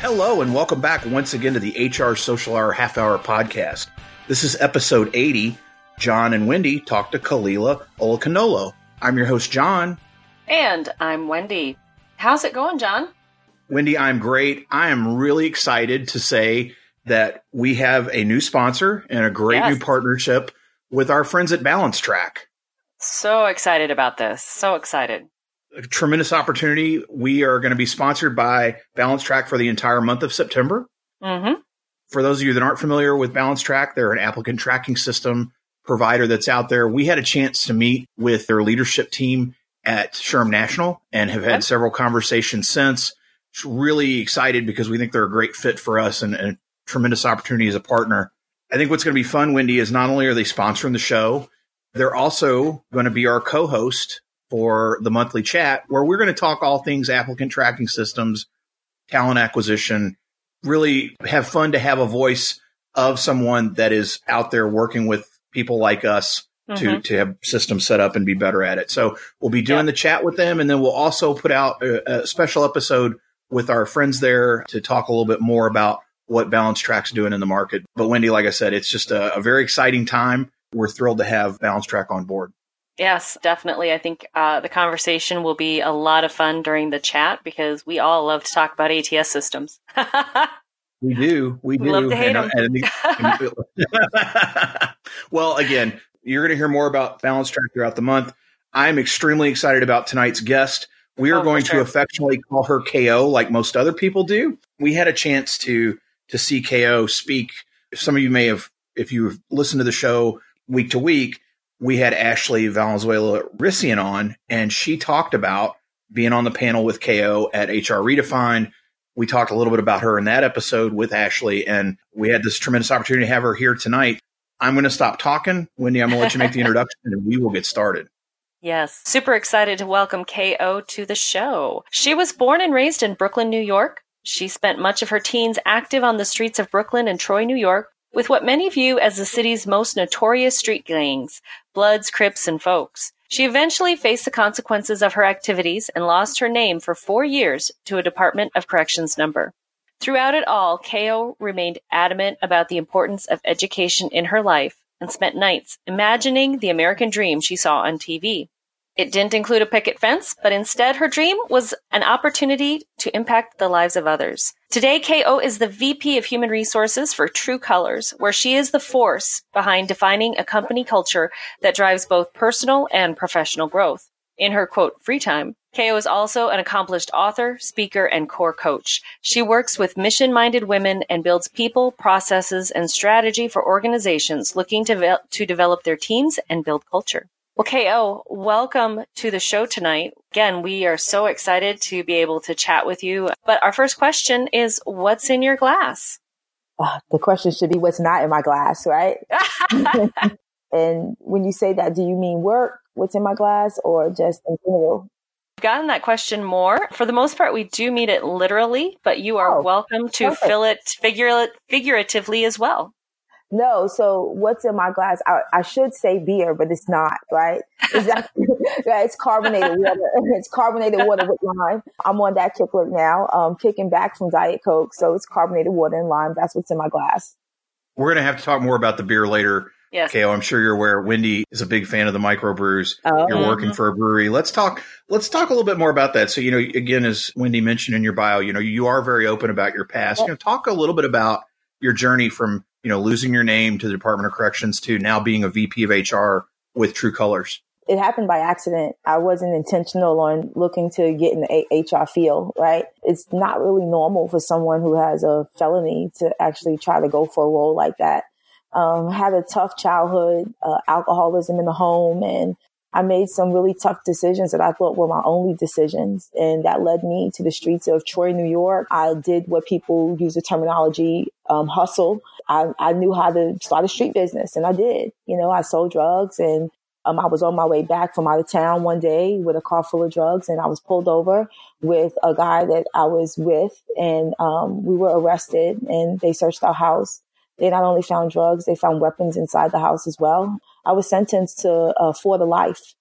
Hello, and welcome back once again to the HR Social Hour Half Hour Podcast. This is episode 80. Jon and Wendy talk to Khalilah Olokunola. I'm your host, Jon. And I'm Wendy. How's it going, Jon? Wendy, I'm great. I am really excited to say that we have a new sponsor and a great Yes. new partnership with our friends at balanceTRAK. So excited about this. So excited. A tremendous opportunity. We are going to be sponsored by balanceTRAK for the entire month of September. Mm-hmm. For those of you that aren't familiar with balanceTRAK, they're an applicant tracking system provider that's out there. We had a chance to meet with their leadership team at SHRM National and have had Okay. several conversations since. Just really excited because we think they're a great fit for us and, and a tremendous opportunity as a partner. I think what's going to be fun, Wendy, is not only are they sponsoring the show, they're also going to be our co-host for the monthly chat where we're going to talk all things applicant tracking systems, talent acquisition, really have fun to have a voice of someone that is out there working with people like us to, Mhm. to have systems set up and be better at it. So we'll be doing the chat with them and then we'll also put out a, a special episode with our friends there to talk a little bit more about what balanceTRAK's doing in the market. But Wendy, like I said, it's just a, a very exciting time. We're thrilled to have balanceTRAK on board. Yes, definitely. I think uh, the conversation will be a lot of fun during the chat because we all love to talk about ATS systems. We do. We We do. love to hate And- and- well, again, you're going to hear more about balanceTRAK throughout the month. I'm extremely excited about tonight's guest. We are Oh, going sure. to affectionately call her KO, like most other people do. We had a chance to to see KO speak. Some of you may have, if you've listened to the show week to week, we had Ashley Valenzuela Rissian on, and she talked about being on the panel with KO at HR Redefined. We talked a little bit about her in that episode with Ashley, and we had this tremendous opportunity to have her here tonight. I'm going to stop talking. Wendy, I'm going to let you make the introduction, and we will get started. yes, super excited to welcome KO to the show. She was born and raised in Brooklyn, New York. She spent much of her teens active on the streets of Brooklyn and Troy, New York, with what many view as the city's most notorious street gangs Bloods, Crips, and Folks. She eventually faced the consequences of her activities and lost her name for four years to a Department of Corrections number. Throughout it all, Ko remained adamant about the importance of education in her life and spent nights imagining the American dream she saw on TV. It didn't include a picket fence, but instead her dream was an opportunity to impact the lives of others. Today, KO is the VP of Human Resources for TRU Colors, where she is the force behind defining a company culture that drives both personal and professional growth. In her quote, free time, KO is also an accomplished author, speaker, and core coach. She works with mission minded women and builds people, processes, and strategy for organizations looking to, ve- to develop their teams and build culture. Well, KO, welcome to the show tonight. Again, we are so excited to be able to chat with you. But our first question is what's in your glass? uh, the question should be what's not in my glass, right? and when you say that, do you mean work, what's in my glass, or just in general? We've gotten that question more. For the most part, we do mean it literally, but you are Oh, welcome to perfect. fill it figura- figuratively as well. No, so what's in my glass? I, I should say beer, but it's not, right? It's, yeah, it's carbonated water. It's carbonated water with lime. I'm on that kick right now, um, kicking back from Diet Coke. So it's carbonated water and lime. That's what's in my glass. We're going to have to talk more about the beer later. Yes. KO, I'm sure you're aware. Wendy is a big fan of the microbrews. Oh, You're working for a brewery. Let's talk. Let's talk a little bit more about that. So, you know, again, as Wendy mentioned in your bio, you know, you are very open about your past. You know, talk a little bit about your journey from you know losing your name to the Department of Corrections to now being a VP of HR with TRU Colors. it happened by accident. I wasn't intentional on looking to get in the HR field, right? It's not really normal for someone who has a felony to actually try to go for a role like that. Um, had a tough childhood, uh, alcoholism in the home, and I made some really tough decisions that I thought were my only decisions. And that led me to the streets of Troy, New York. I did what people use the terminology, um, hustle. I, I knew how to start a street business and I did. You know, I sold drugs and um, I was on my way back from out of town one day with a car full of drugs, and I was pulled over with a guy that I was with, and um, we were arrested. And they searched our house. They not only found drugs, they found weapons inside the house as well. I was sentenced to uh, four to life,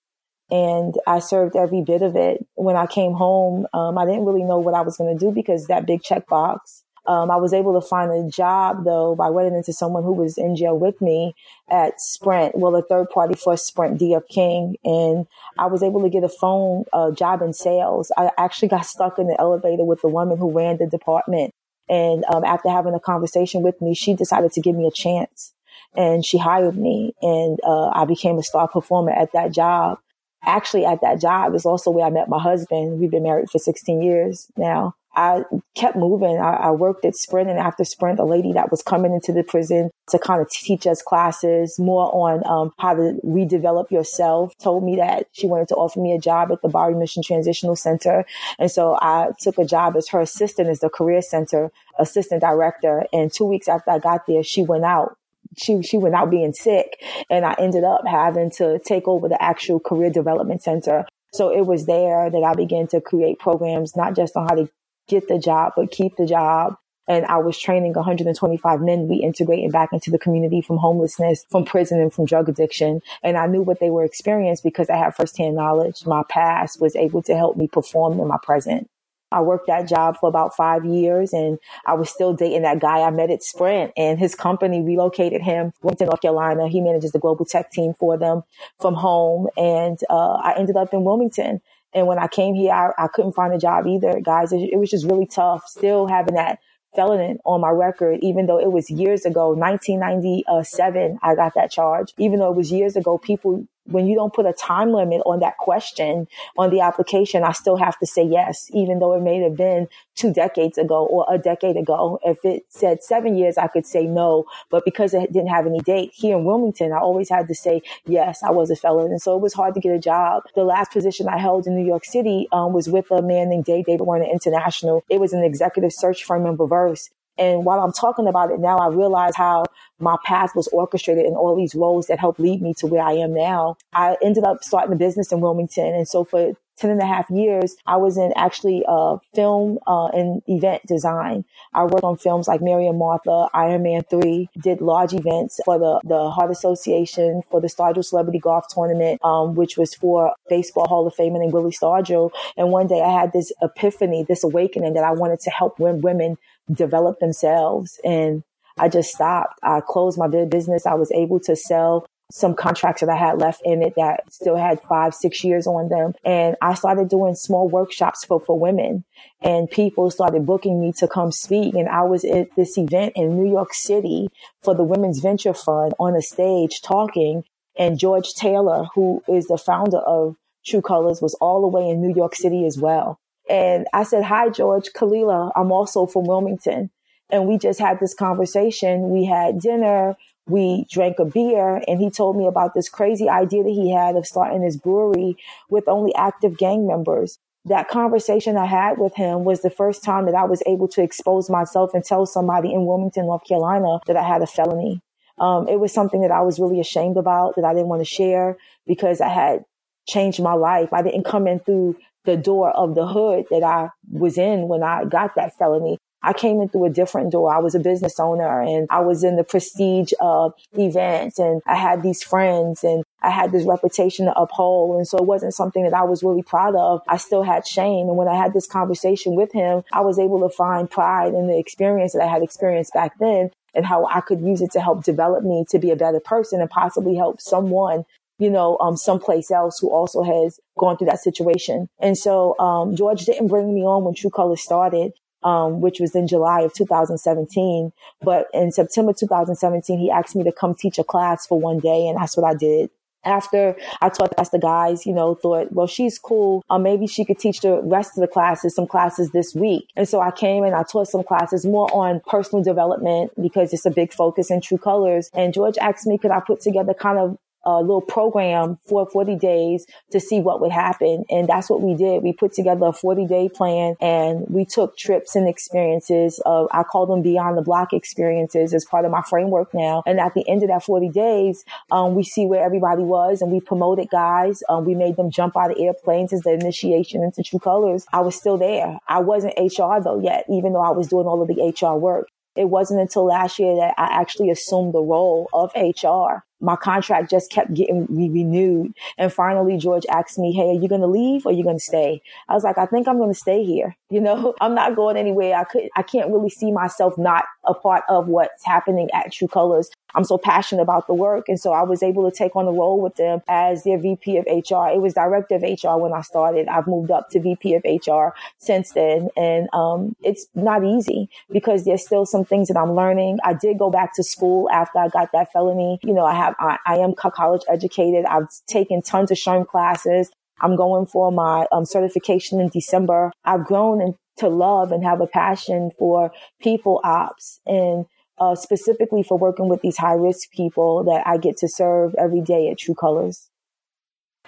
and I served every bit of it. When I came home, um, I didn't really know what I was going to do because that big checkbox Um, I was able to find a job though by running into someone who was in jail with me at Sprint, well, a third party for Sprint, DF King. And I was able to get a phone uh, job in sales. I actually got stuck in the elevator with the woman who ran the department. And um, after having a conversation with me, she decided to give me a chance and she hired me and uh, I became a star performer at that job. Actually, at that job is also where I met my husband. We've been married for 16 years now. I kept moving. I, I, worked at Sprint, and after Sprint, a lady that was coming into the prison to kind of teach us classes more on um, how to redevelop yourself told me that she wanted to offer me a job at the Bowery Mission Transitional Center. And so I took a job as her assistant as the Career Center assistant director. And two weeks after I got there, she went out she she went out being sick and I ended up having to take over the actual career development center. So it was there that I began to create programs, not just on how to get the job, but keep the job. And I was training 125 men reintegrating back into the community from homelessness, from prison, and from drug addiction. And I knew what they were experiencing because I had firsthand knowledge. My past was able to help me perform in my present. I worked that job for about five years and I was still dating that guy I met at Sprint and his company relocated him went to North Carolina. He manages the global tech team for them from home. And, uh, I ended up in Wilmington and when I came here, I, I couldn't find a job either, guys. It, it, was just really tough still having that felony on my record, even though it was years ago, 1997, I got that charge. Even though it was years ago, people when you don't put a time limit on that question on the application, I still have to say yes, even though it may have been two decades ago or a decade ago. If it said seven years, I could say no, but because it didn't have any date here in Wilmington, I always had to say yes, I was a felon. And so it was hard to get a job. The last position I held in New York City um, was with a man named Dave David Warner International. It was an executive search firm in reverse. And while I'm talking about it now, I realize how my path was orchestrated in all these roles that helped lead me to where I am now. I ended up starting a business in Wilmington. And so for 10 and a half years, I was in actually uh, film uh, and event design. I worked on films like Mary and Martha, Iron Man 3, did large events for the, the Heart Association, for the Stargell Celebrity Golf Tournament, um, which was for Baseball Hall of Fame and Willie Stargell. And one day I had this epiphany, this awakening that I wanted to help women develop themselves. And I just stopped. I closed my business. I was able to sell some contracts that I had left in it that still had five, six years on them. And I started doing small workshops for, for women and people started booking me to come speak. And I was at this event in New York City for the Women's Venture Fund on a stage talking. And George Taylor, who is the founder of TRU Colors, was all the way in New York City as well. And I said, hi, George Khalilah. I'm also from Wilmington. And we just had this conversation. We had dinner. We drank a beer and he told me about this crazy idea that he had of starting his brewery with only active gang members. That conversation I had with him was the first time that I was able to expose myself and tell somebody in Wilmington, North Carolina that I had a felony. Um, it was something that I was really ashamed about that I didn't want to share because I had changed my life. I didn't come in through the door of the hood that I was in when I got that felony. I came in through a different door. I was a business owner and I was in the prestige of events and I had these friends and I had this reputation to uphold. And so it wasn't something that I was really proud of. I still had shame. And when I had this conversation with him, I was able to find pride in the experience that I had experienced back then and how I could use it to help develop me to be a better person and possibly help someone you know, um, someplace else who also has gone through that situation. And so, um, George didn't bring me on when TRU Colors started. Um, which was in July of 2017. But in September 2017, he asked me to come teach a class for one day. And that's what I did. After I taught that's the guys, you know, thought, well, she's cool. Uh, maybe she could teach the rest of the classes, some classes this week. And so I came and I taught some classes more on personal development because it's a big focus in TRU Colors. And George asked me, could I put together kind of a little program for 40 days to see what would happen. And that's what we did. We put together a 40 day plan and we took trips and experiences of, I call them beyond the block experiences as part of my framework now. And at the end of that 40 days, um, we see where everybody was and we promoted guys. Um, we made them jump out of airplanes as the initiation into TRU Colors. I was still there. I wasn't HR though yet, even though I was doing all of the HR work. It wasn't until last year that I actually assumed the role of HR my contract just kept getting re- renewed. And finally, George asked me, Hey, are you going to leave or are you going to stay? I was like, I think I'm going to stay here. You know, I'm not going anywhere. I could, I can't really see myself not a part of what's happening at TRU Colors. I'm so passionate about the work. And so I was able to take on the role with them as their VP of HR. It was director of HR when I started. I've moved up to VP of HR since then. And, um, it's not easy because there's still some things that I'm learning. I did go back to school after I got that felony. You know, I have, I, I am college educated. I've taken tons of SHRM classes. I'm going for my um, certification in December. I've grown in, to love and have a passion for people ops and uh, specifically for working with these high risk people that I get to serve every day at TRU Colors.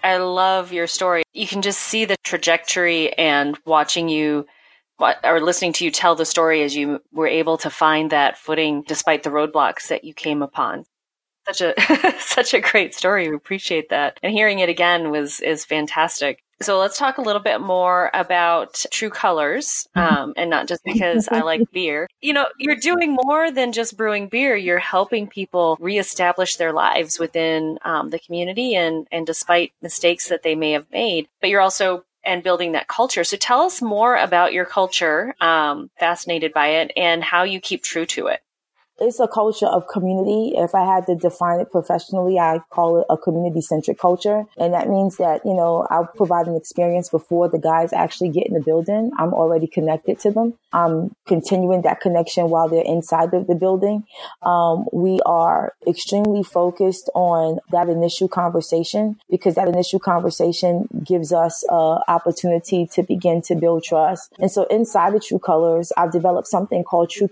I love your story. You can just see the trajectory and watching you or listening to you tell the story as you were able to find that footing despite the roadblocks that you came upon. Such a such a great story. We appreciate that. And hearing it again was is fantastic. So let's talk a little bit more about TRU Colors, um, and not just because I like beer. You know, you're doing more than just brewing beer. You're helping people reestablish their lives within um, the community, and and despite mistakes that they may have made, but you're also and building that culture. So tell us more about your culture. Um, fascinated by it and how you keep true to it it's a culture of community. If I had to define it professionally, I call it a community centric culture. And that means that, you know, I'll provide an experience before the guys actually get in the building. I'm already connected to them. I'm continuing that connection while they're inside of the building. Um, we are extremely focused on that initial conversation because that initial conversation gives us an opportunity to begin to build trust. And so inside the TRU Colors, I've developed something called True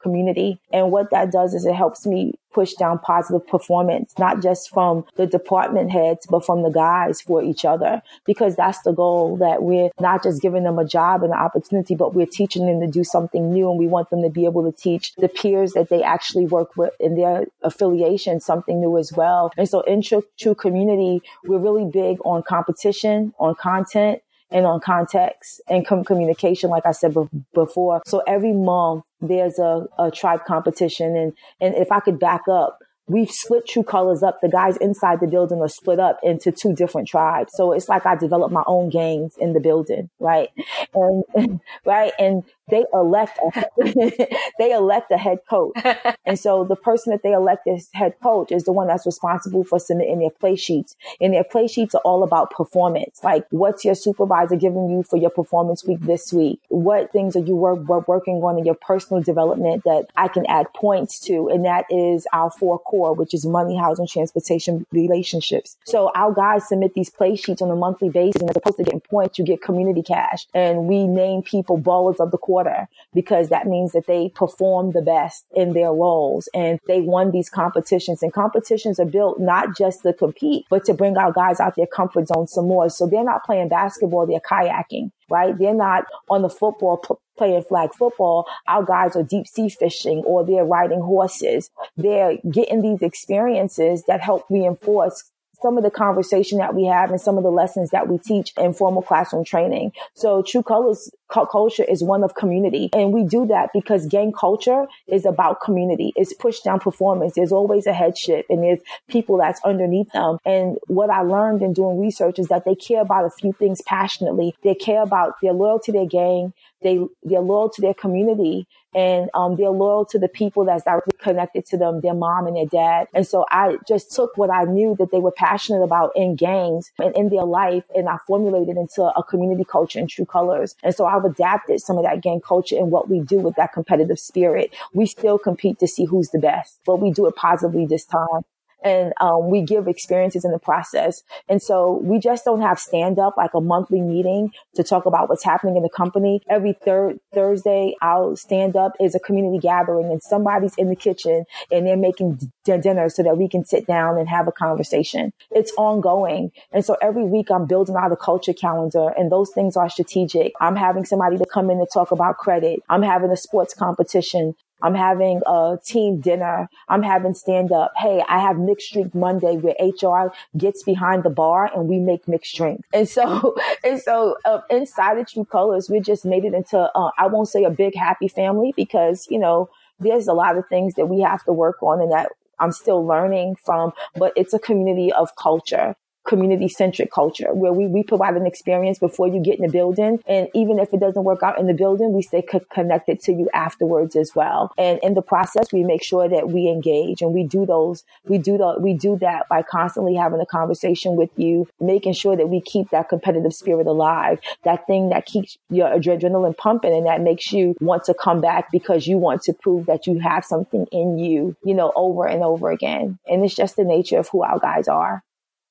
Community. And what that does is it helps me push down positive performance, not just from the department heads, but from the guys for each other. Because that's the goal that we're not just giving them a job and an opportunity, but we're teaching them to do something new. And we want them to be able to teach the peers that they actually work with in their affiliation something new as well. And so in True Community, we're really big on competition, on content, and on context and com- communication, like I said be- before. So every month there's a, a tribe competition. And, and if I could back up, we've split TRU Colors up. The guys inside the building are split up into two different tribes. So it's like I developed my own gangs in the building, right? And, right. And they elect a, they elect a head coach. and so the person that they elect as head coach is the one that's responsible for submitting their play sheets. And their play sheets are all about performance. Like what's your supervisor giving you for your performance week this week? What things are you work, working on in your personal development that I can add points to? And that is our four core, which is money, housing, transportation, relationships. So our guys submit these play sheets on a monthly basis and as opposed to getting points, you get community cash. And we name people ballers of the quarter because that means that they perform the best in their roles and they won these competitions and competitions are built not just to compete, but to bring our guys out their comfort zone some more. So they're not playing basketball, they're kayaking, right? They're not on the football pl- playing flag football, our guys are deep sea fishing or they're riding horses. They're getting these experiences that help reinforce some of the conversation that we have and some of the lessons that we teach in formal classroom training. So TRU Colors culture is one of community. And we do that because gang culture is about community. It's push down performance. There's always a headship and there's people that's underneath them. And what I learned in doing research is that they care about a few things passionately. They care about their loyalty to their gang. They, they're loyal to their community and um, they're loyal to the people that's directly connected to them, their mom and their dad. And so I just took what I knew that they were passionate about in gangs and in their life, and I formulated into a community culture in TRU Colors. And so I've adapted some of that gang culture and what we do with that competitive spirit. We still compete to see who's the best, but we do it positively this time and um, we give experiences in the process. And so we just don't have stand up like a monthly meeting to talk about what's happening in the company. Every third Thursday, our stand up is a community gathering and somebody's in the kitchen and they're making d- dinner so that we can sit down and have a conversation. It's ongoing. And so every week I'm building out a culture calendar and those things are strategic. I'm having somebody to come in to talk about credit. I'm having a sports competition. I'm having a team dinner. I'm having stand up. Hey, I have mixed drink Monday where HR gets behind the bar and we make mixed drink. And so, and so uh, inside of TRU Colors, we just made it into, uh, I won't say a big happy family because, you know, there's a lot of things that we have to work on and that I'm still learning from, but it's a community of culture community centric culture where we, we provide an experience before you get in the building. And even if it doesn't work out in the building, we stay co- connected to you afterwards as well. And in the process, we make sure that we engage and we do those, we do the, we do that by constantly having a conversation with you, making sure that we keep that competitive spirit alive, that thing that keeps your adrenaline pumping and that makes you want to come back because you want to prove that you have something in you, you know, over and over again. And it's just the nature of who our guys are.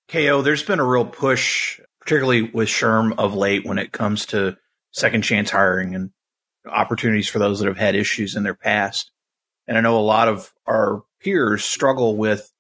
KO, there's been a real push, particularly with SHRM of late, when it comes to second chance hiring and opportunities for those that have had issues in their past. And I know a lot of our peers struggle with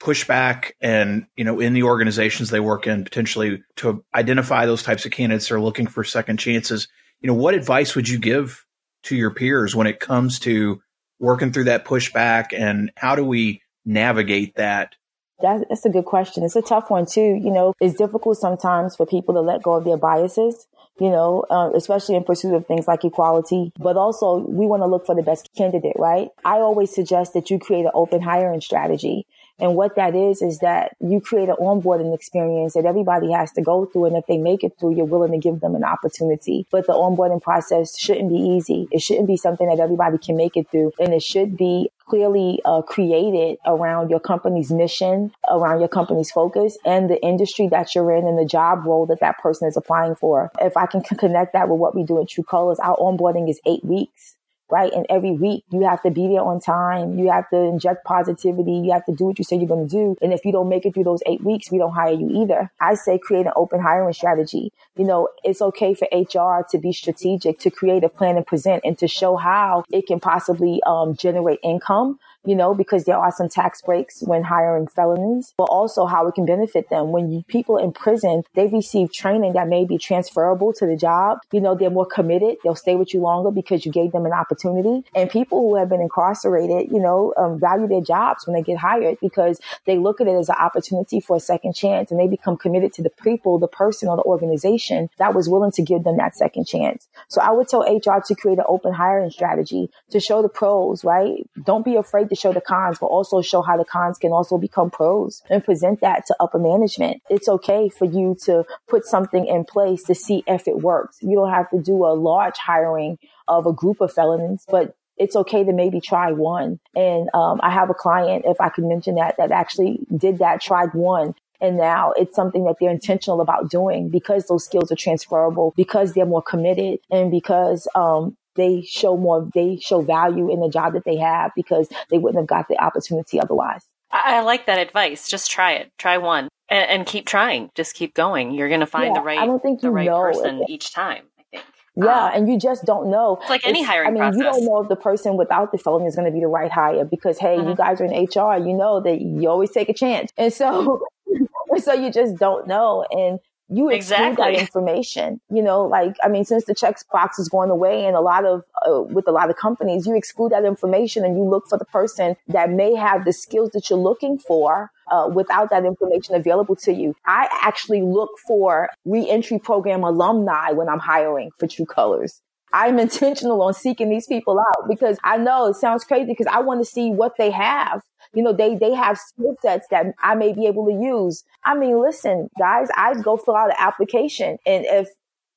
pushback and, you know, in the organizations they work in, potentially to identify those types of candidates that are looking for second chances. You know, what advice would you give to your peers when it comes to working through that pushback and how do we navigate that that, that's a good question. It's a tough one too. You know, it's difficult sometimes for people to let go of their biases, you know, uh, especially in pursuit of things like equality. But also we want to look for the best candidate, right? I always suggest that you create an open hiring strategy. And what that is, is that you create an onboarding experience that everybody has to go through. And if they make it through, you're willing to give them an opportunity. But the onboarding process shouldn't be easy. It shouldn't be something that everybody can make it through. And it should be clearly uh, created around your company's mission, around your company's focus and the industry that you're in and the job role that that person is applying for. If I can connect that with what we do at TRU Colors, our onboarding is eight weeks right? And every week you have to be there on time. You have to inject positivity. You have to do what you say you're going to do. And if you don't make it through those eight weeks, we don't hire you either. I say create an open hiring strategy. You know, it's okay for HR to be strategic, to create a plan and present and to show how it can possibly um, generate income you know, because there are some tax breaks when hiring felons, but also how it can benefit them. When you, people in prison, they receive training that may be transferable to the job. You know, they're more committed. They'll stay with you longer because you gave them an opportunity. And people who have been incarcerated, you know, um, value their jobs when they get hired because they look at it as an opportunity for a second chance and they become committed to the people, the person or the organization that was willing to give them that second chance. So I would tell HR to create an open hiring strategy to show the pros, right? Don't be afraid to show the cons, but also show how the cons can also become pros and present that to upper management. It's okay for you to put something in place to see if it works. You don't have to do a large hiring of a group of felons, but it's okay to maybe try one. And um, I have a client, if I can mention that, that actually did that, tried one. And now it's something that they're intentional about doing because those skills are transferable, because they're more committed, and because um, they show more, they show value in the job that they have because they wouldn't have got the opportunity otherwise. I, like that advice. Just try it. Try one and, and keep trying. Just keep going. You're going to find yeah, the right, I don't think you the right know person it. each time. I think. Yeah, um, and you just don't know. It's like any it's, hiring I mean, process. you don't know if the person without the phone is going to be the right hire because, hey, mm-hmm. you guys are in HR. You know that you always take a chance, and so, so you just don't know. And you exclude exactly. that information. You know, like, I mean, since the checkbox is going away and a lot of, uh, with a lot of companies, you exclude that information and you look for the person that may have the skills that you're looking for. Uh, without that information available to you, I actually look for reentry program alumni when I'm hiring for TRU Colors. I'm intentional on seeking these people out because I know it sounds crazy because I want to see what they have you know, they, they have skill sets that I may be able to use. I mean, listen, guys, I go fill out an application and if,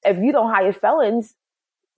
if you don't hire felons,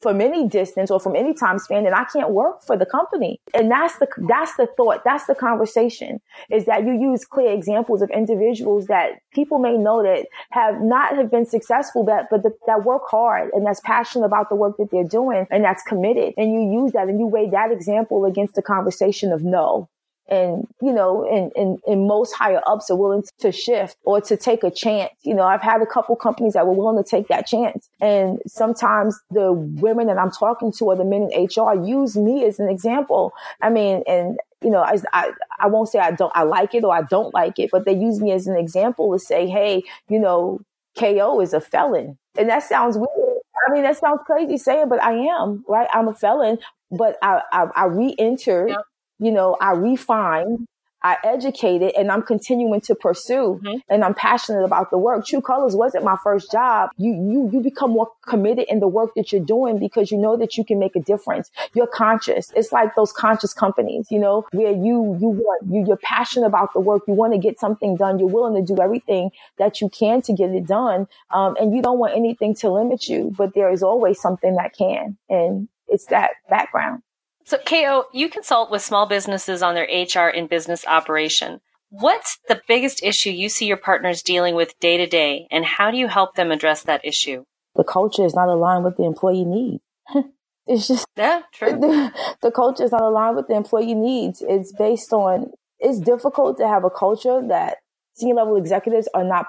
from any distance or from any time span then I can't work for the company. And that's the, that's the thought. That's the conversation is that you use clear examples of individuals that people may know that have not have been successful, but, but the, that work hard and that's passionate about the work that they're doing and that's committed. And you use that and you weigh that example against the conversation of no and you know and, and, and most higher ups are willing to shift or to take a chance you know i've had a couple companies that were willing to take that chance and sometimes the women that i'm talking to or the men in hr use me as an example i mean and you know, I, I, I won't say I don't, I like it or I don't like it, but they use me as an example to say, Hey, you know, KO is a felon. And that sounds weird. I mean, that sounds crazy saying, but I am, right? I'm a felon, but I, I, I re-enter yep you know, I refine, I educated and I'm continuing to pursue mm-hmm. and I'm passionate about the work. TRU Colors wasn't my first job. You, you, you become more committed in the work that you're doing because you know that you can make a difference. You're conscious. It's like those conscious companies, you know, where you, you want, you, you're passionate about the work. You want to get something done. You're willing to do everything that you can to get it done. Um, and you don't want anything to limit you, but there is always something that can. And it's that background. So, KO, you consult with small businesses on their HR and business operation. What's the biggest issue you see your partners dealing with day to day, and how do you help them address that issue? The culture is not aligned with the employee needs. it's just yeah, true. The, the culture is not aligned with the employee needs. It's based on. It's difficult to have a culture that senior level executives are not.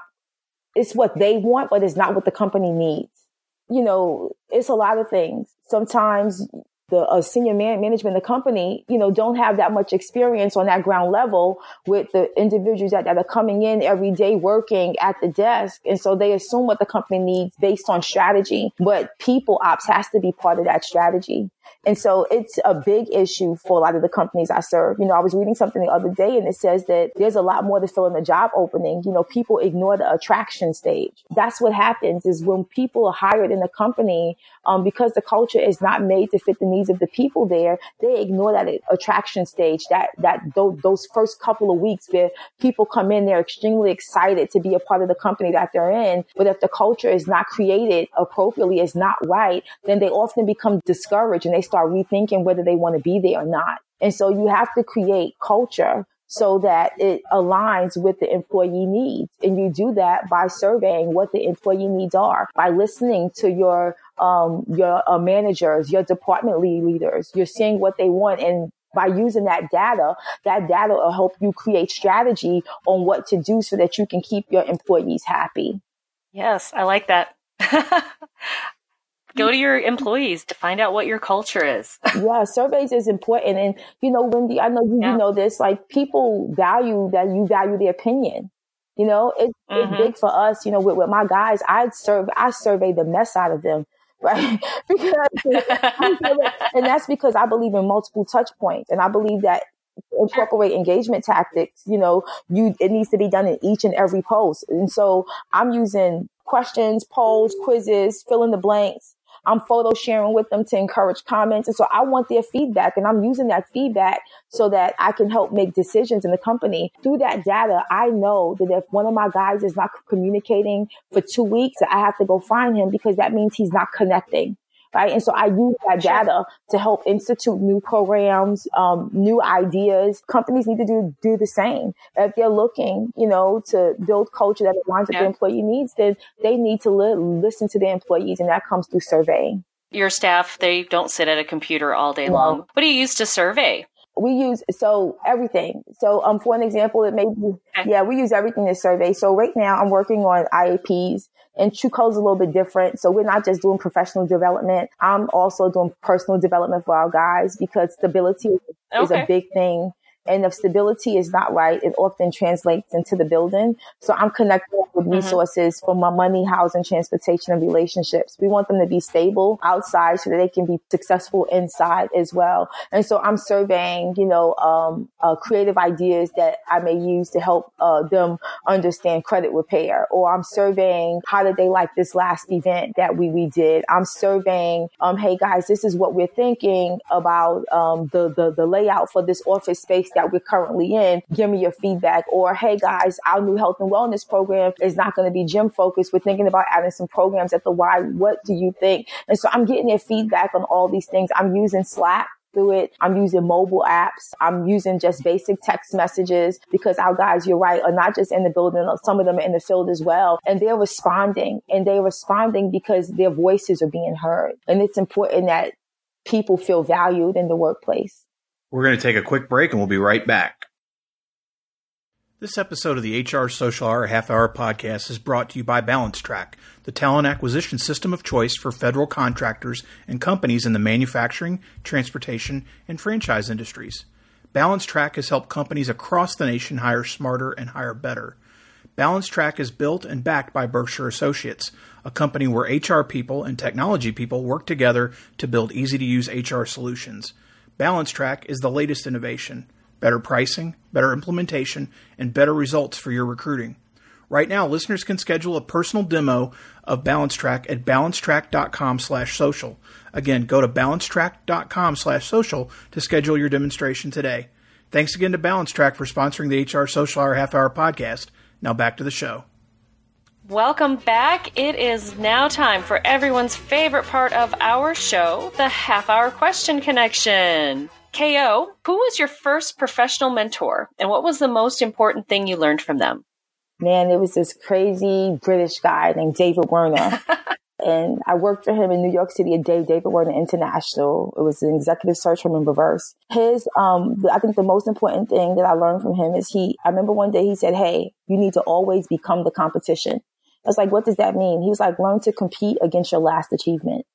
It's what they want, but it's not what the company needs. You know, it's a lot of things. Sometimes the uh, senior man, management of the company, you know, don't have that much experience on that ground level with the individuals that, that are coming in every day working at the desk. And so they assume what the company needs based on strategy, but people ops has to be part of that strategy. And so it's a big issue for a lot of the companies I serve. You know, I was reading something the other day and it says that there's a lot more to fill in the job opening. You know, people ignore the attraction stage. That's what happens is when people are hired in a company, um, because the culture is not made to fit the needs of the people there, they ignore that attraction stage, that, that those first couple of weeks where people come in, they're extremely excited to be a part of the company that they're in. But if the culture is not created appropriately, is not right, then they often become discouraged and they start rethinking whether they want to be there or not. And so you have to create culture so that it aligns with the employee needs. And you do that by surveying what the employee needs are, by listening to your um, your uh, managers, your department lead leaders. You're seeing what they want and by using that data, that data will help you create strategy on what to do so that you can keep your employees happy. Yes, I like that. go to your employees to find out what your culture is. yeah, surveys is important. And, you know, Wendy, I know you, yeah. you know this, like people value that you value their opinion. You know, it, mm-hmm. it's big for us, you know, with, with my guys, I serve, I survey the mess out of them. Right. because, and that's because I believe in multiple touch points. And I believe that incorporate engagement tactics, you know, you, it needs to be done in each and every post. And so I'm using questions, polls, quizzes, fill in the blanks I'm photo sharing with them to encourage comments. And so I want their feedback and I'm using that feedback so that I can help make decisions in the company. Through that data, I know that if one of my guys is not communicating for two weeks, I have to go find him because that means he's not connecting right? And so I use that data to help institute new programs, um, new ideas. Companies need to do do the same. If they're looking, you know, to build culture that aligns with yeah. the employee needs, then they need to li- listen to their employees, and that comes through surveying. Your staff, they don't sit at a computer all day long. What do you use to survey? We use so everything. So um for an example, it may be yeah, we use everything to survey. So right now I'm working on IAPs and True is a little bit different. So we're not just doing professional development. I'm also doing personal development for our guys because stability okay. is a big thing and if stability is not right, it often translates into the building. So I'm connecting with mm-hmm. resources mm-hmm. for my money, housing, transportation, and relationships. We want them to be stable outside so that they can be successful inside as well. And so I'm surveying, you know, um, uh, creative ideas that I may use to help uh, them understand credit repair, or I'm surveying how did they like this last event that we we did. I'm surveying, um, hey guys, this is what we're thinking about um, the the the layout for this office space that we're currently in, give me your feedback. Or, hey guys, our new health and wellness program is not going to be gym focused. We're thinking about adding some programs at the Y. What do you think? And so I'm getting their feedback on all these things. I'm using Slack through it. I'm using mobile apps. I'm using just basic text messages because our guys, you're right, are not just in the building. Some of them are in the field as well. And they're responding and they're responding because their voices are being heard. And it's important that people feel valued in the workplace. We're going to take a quick break and we'll be right back. This episode of the HR Social Hour Half Hour podcast is brought to you by balanceTRAK, the talent acquisition system of choice for federal contractors and companies in the manufacturing, transportation, and franchise industries. balanceTRAK has helped companies across the nation hire smarter and hire better. balanceTRAK is built and backed by Berkshire Associates, a company where HR people and technology people work together to build easy to use HR solutions. balanceTRAK is the latest innovation. better pricing, better implementation, and better results for your recruiting. Right now, listeners can schedule a personal demo of balanceTRAK at balancetrak.com slash social. Again, go to balancetrak.com slash social to schedule your demonstration today. Thanks again to balanceTRAK for sponsoring the HR Social Hour Half Hour podcast. Now back to the show. Welcome back. It is now time for everyone's favorite part of our show, the half hour question connection. KO, who was your first professional mentor and what was the most important thing you learned from them? man, it was this crazy British guy named David Werner. and I worked for him in New York City at Dave David Werner International. It was an executive search firm in reverse. His, um, I think the most important thing that I learned from him is he, I remember one day he said, Hey, you need to always become the competition. I was like, what does that mean? He was like, learn to compete against your last achievement.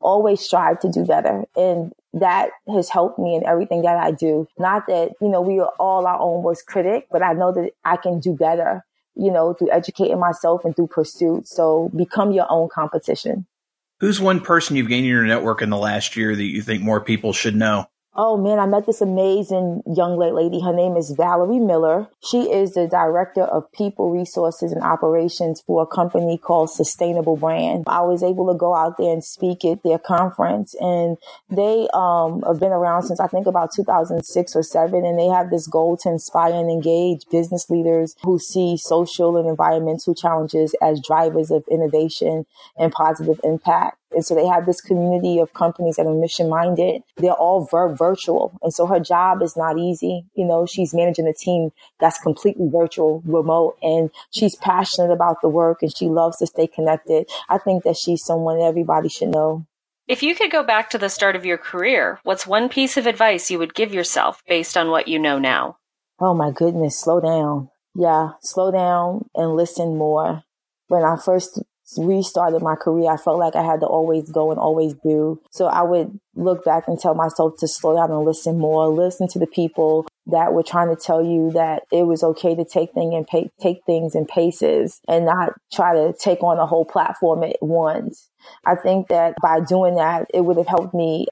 Always strive to do better. And that has helped me in everything that I do. Not that, you know, we are all our own worst critic, but I know that I can do better you know, through educating myself and through pursuit. So become your own competition. Who's one person you've gained in your network in the last year that you think more people should know? Oh man, I met this amazing young lady. Her name is Valerie Miller. She is the director of people resources and operations for a company called Sustainable Brand. I was able to go out there and speak at their conference and they um, have been around since I think about 2006 or seven. And they have this goal to inspire and engage business leaders who see social and environmental challenges as drivers of innovation and positive impact. And so they have this community of companies that are mission minded. They're all ver- virtual. And so her job is not easy. You know, she's managing a team that's completely virtual, remote, and she's passionate about the work and she loves to stay connected. I think that she's someone everybody should know. If you could go back to the start of your career, what's one piece of advice you would give yourself based on what you know now? Oh my goodness, slow down. Yeah, slow down and listen more. When I first restarted my career, I felt like I had to always go and always do. So I would look back and tell myself to slow down and listen more, listen to the people that were trying to tell you that it was okay to take things and pay, take things in paces and not try to take on the whole platform at once. I think that by doing that, it would have helped me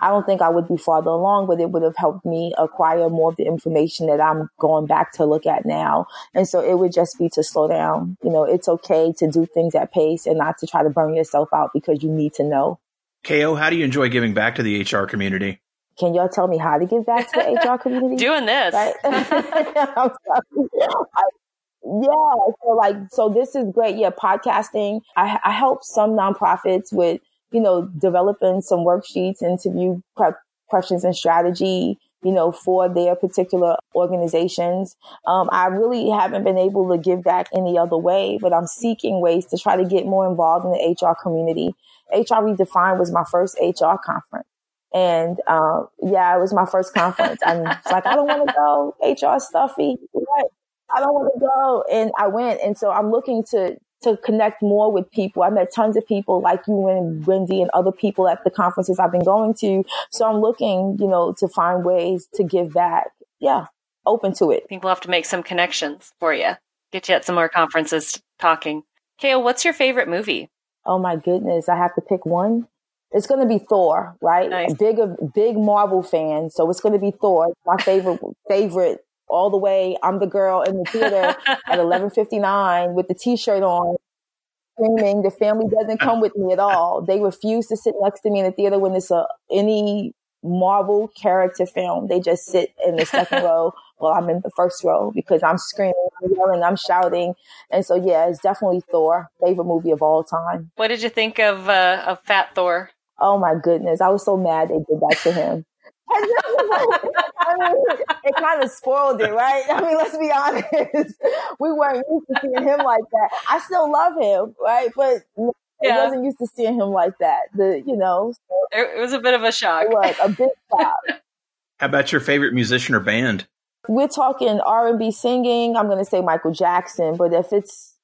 I don't think I would be farther along, but it would have helped me acquire more of the information that I'm going back to look at now. And so it would just be to slow down. You know, it's okay to do things at pace and not to try to burn yourself out because you need to know. KO, how do you enjoy giving back to the HR community? Can y'all tell me how to give back to the HR community? Doing this. Right? Yeah. So like, so this is great. Yeah. Podcasting. I, I help some nonprofits with you know, developing some worksheets, interview questions and strategy, you know, for their particular organizations. Um, I really haven't been able to give back any other way, but I'm seeking ways to try to get more involved in the HR community. HR Redefined was my first HR conference. And um, yeah, it was my first conference. I'm like, I don't want to go. HR stuffy. What? I don't want to go. And I went. And so I'm looking to to connect more with people. I met tons of people like you and Wendy and other people at the conferences I've been going to. So I'm looking, you know, to find ways to give back. Yeah, open to it. I think we'll have to make some connections for you. Get you at some more conferences talking. Kale, what's your favorite movie? Oh my goodness, I have to pick one. It's going to be Thor, right? Nice. Big, big Marvel fan, so it's going to be Thor. My favorite, favorite all the way. I'm the girl in the theater at 11:59 with the T-shirt on, screaming. The family doesn't come with me at all. They refuse to sit next to me in the theater when it's a any Marvel character film. They just sit in the second row while I'm in the first row because I'm screaming, I'm yelling, I'm shouting. And so, yeah, it's definitely Thor, favorite movie of all time. What did you think of uh, of Fat Thor? Oh my goodness, I was so mad they did that to him. I mean, it kind of spoiled it, right? I mean, let's be honest. We weren't used to seeing him like that. I still love him, right? But yeah. I wasn't used to seeing him like that. The you know, so it, was a bit of a shock. It was a big shock. How about your favorite musician or band? We're talking R and B singing. I'm going to say Michael Jackson, but if it's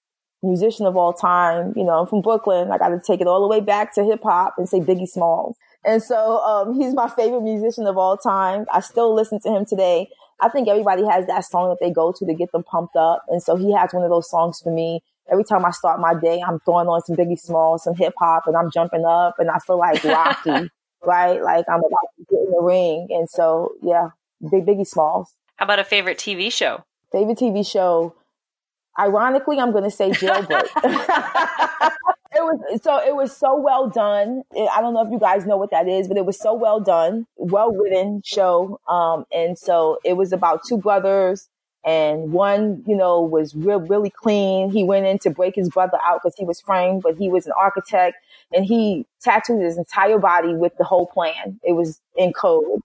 musician of all time, you know, I'm from Brooklyn. I got to take it all the way back to hip hop and say Biggie Smalls. And so um, he's my favorite musician of all time. I still listen to him today. I think everybody has that song that they go to to get them pumped up. And so he has one of those songs for me. Every time I start my day, I'm throwing on some Biggie Smalls, some hip hop, and I'm jumping up and I feel like Rocky, right? Like I'm about to get in the ring. And so, yeah, big Biggie Smalls. How about a favorite TV show? Favorite TV show. Ironically, I'm going to say Jailbreak. was so it was so well done. I don't know if you guys know what that is, but it was so well done, well written show. Um, and so it was about two brothers and one, you know, was real, really clean. He went in to break his brother out because he was framed, but he was an architect and he tattooed his entire body with the whole plan. It was in code.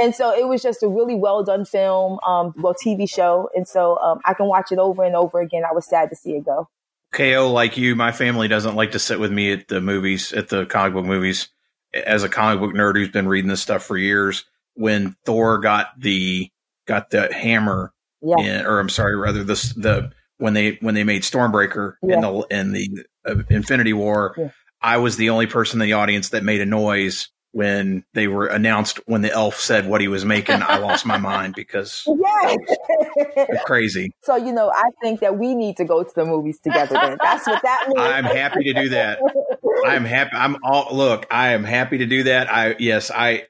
And so it was just a really well done film, um, well, TV show. And so, um, I can watch it over and over again. I was sad to see it go. KO, like you, my family doesn't like to sit with me at the movies, at the comic book movies. As a comic book nerd who's been reading this stuff for years, when Thor got the got the hammer, yeah. In, or I'm sorry, rather the the when they when they made Stormbreaker yeah. in the in the uh, Infinity War, yeah. I was the only person in the audience that made a noise when they were announced when the elf said what he was making i lost my mind because yeah crazy. So you know i think that we need to go to the movies together then. That's what that means. I'm happy to do that. I'm happy i'm all look i am happy to do that. I yes i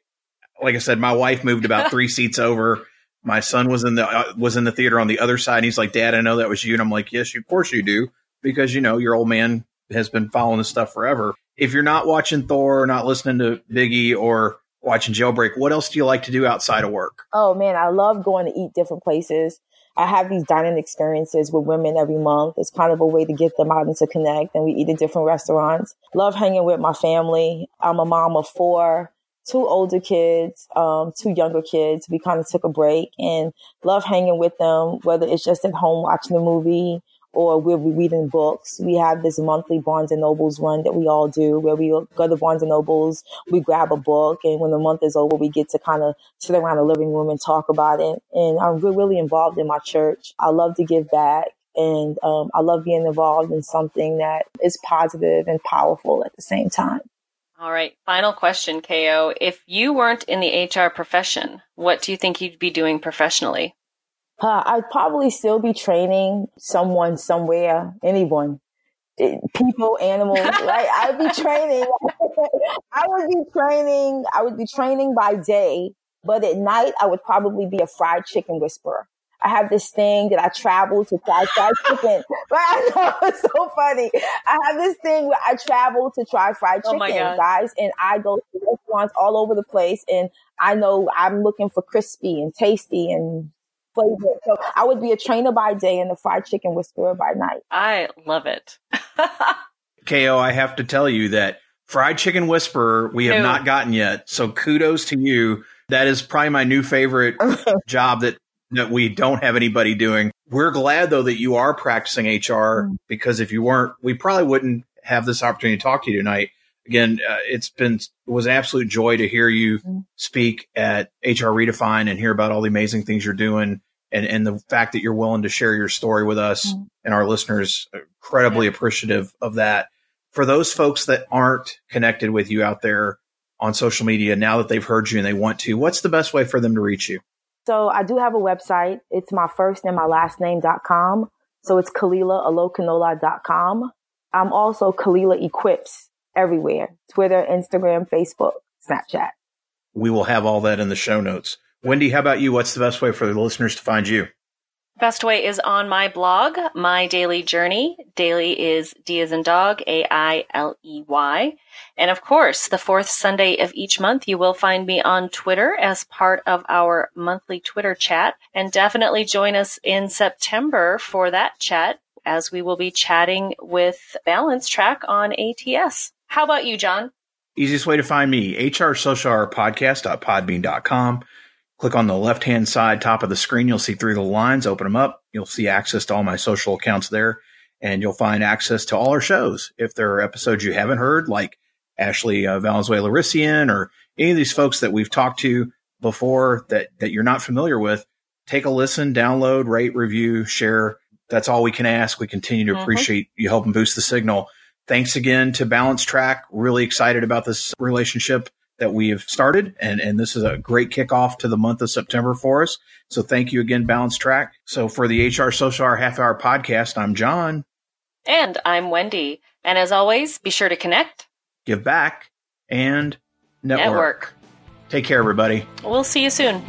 like i said my wife moved about three seats over. My son was in the uh, was in the theater on the other side and he's like dad i know that was you. And i'm like yes of course you do because you know your old man has been following this stuff forever if you're not watching Thor, or not listening to Biggie, or watching Jailbreak, what else do you like to do outside of work? Oh man, I love going to eat different places. I have these dining experiences with women every month. It's kind of a way to get them out and to connect. And we eat at different restaurants. Love hanging with my family. I'm a mom of four, two older kids, um, two younger kids. We kind of took a break and love hanging with them, whether it's just at home watching a movie or we're reading books. We have this monthly Barnes and Nobles run that we all do where we go to Barnes and Nobles, we grab a book, and when the month is over, we get to kind of sit around the living room and talk about it. And I'm really involved in my church. I love to give back. And um, I love being involved in something that is positive and powerful at the same time. All right. Final question, KO. If you weren't in the HR profession, what do you think you'd be doing professionally? Uh, I'd probably still be training someone somewhere, anyone, eh, people, animals, right? I'd be training. I would be training. I would be training by day, but at night I would probably be a fried chicken whisperer. I have this thing that I travel to try fried chicken. But I know it's so funny. I have this thing where I travel to try fried oh chicken, oh guys, and I go to restaurants all over the place, and I know I'm looking for crispy and tasty and flavor. So I would be a trainer by day and a fried chicken whisperer by night. I love it. KO, I have to tell you that fried chicken whisperer we have no. not gotten yet. So kudos to you. That is probably my new favorite job that that we don't have anybody doing. We're glad though that you are practicing HR mm. because if you weren't, we probably wouldn't have this opportunity to talk to you tonight. Again, uh, it's been it was absolute joy to hear you mm. speak at HR Redefine and hear about all the amazing things you're doing and, and the fact that you're willing to share your story with us mm-hmm. and our listeners, incredibly yeah. appreciative of that. For those folks that aren't connected with you out there on social media, now that they've heard you and they want to, what's the best way for them to reach you? So I do have a website. It's my first and my last name.com. So it's KhalilahOlokunola.com. I'm also Khalilah Equips everywhere. Twitter, Instagram, Facebook, Snapchat. We will have all that in the show notes. Wendy, how about you? What's the best way for the listeners to find you? Best way is on my blog, My Dailey Journey. Dailey is D as in dog, A I L E Y. And of course, the fourth Sunday of each month, you will find me on Twitter as part of our monthly Twitter chat. And definitely join us in September for that chat as we will be chatting with balanceTRAK on ATS. How about you, Jon? Easiest way to find me, HR Social Hour Podcast.podbean.com. Click on the left hand side top of the screen. You'll see three little lines. Open them up. You'll see access to all my social accounts there, and you'll find access to all our shows. If there are episodes you haven't heard, like Ashley uh, Valenzuela Rissian or any of these folks that we've talked to before that that you're not familiar with, take a listen, download, rate, review, share. That's all we can ask. We continue to mm-hmm. appreciate you helping boost the signal. Thanks again to balanceTRAK. Really excited about this relationship that we have started. And, and this is a great kickoff to the month of September for us. So thank you again, balanceTRAK. So for the HR Social Hour Half Hour Podcast, I'm Jon. And I'm Wendy. And as always, be sure to connect, give back, and network. network. Take care, everybody. We'll see you soon.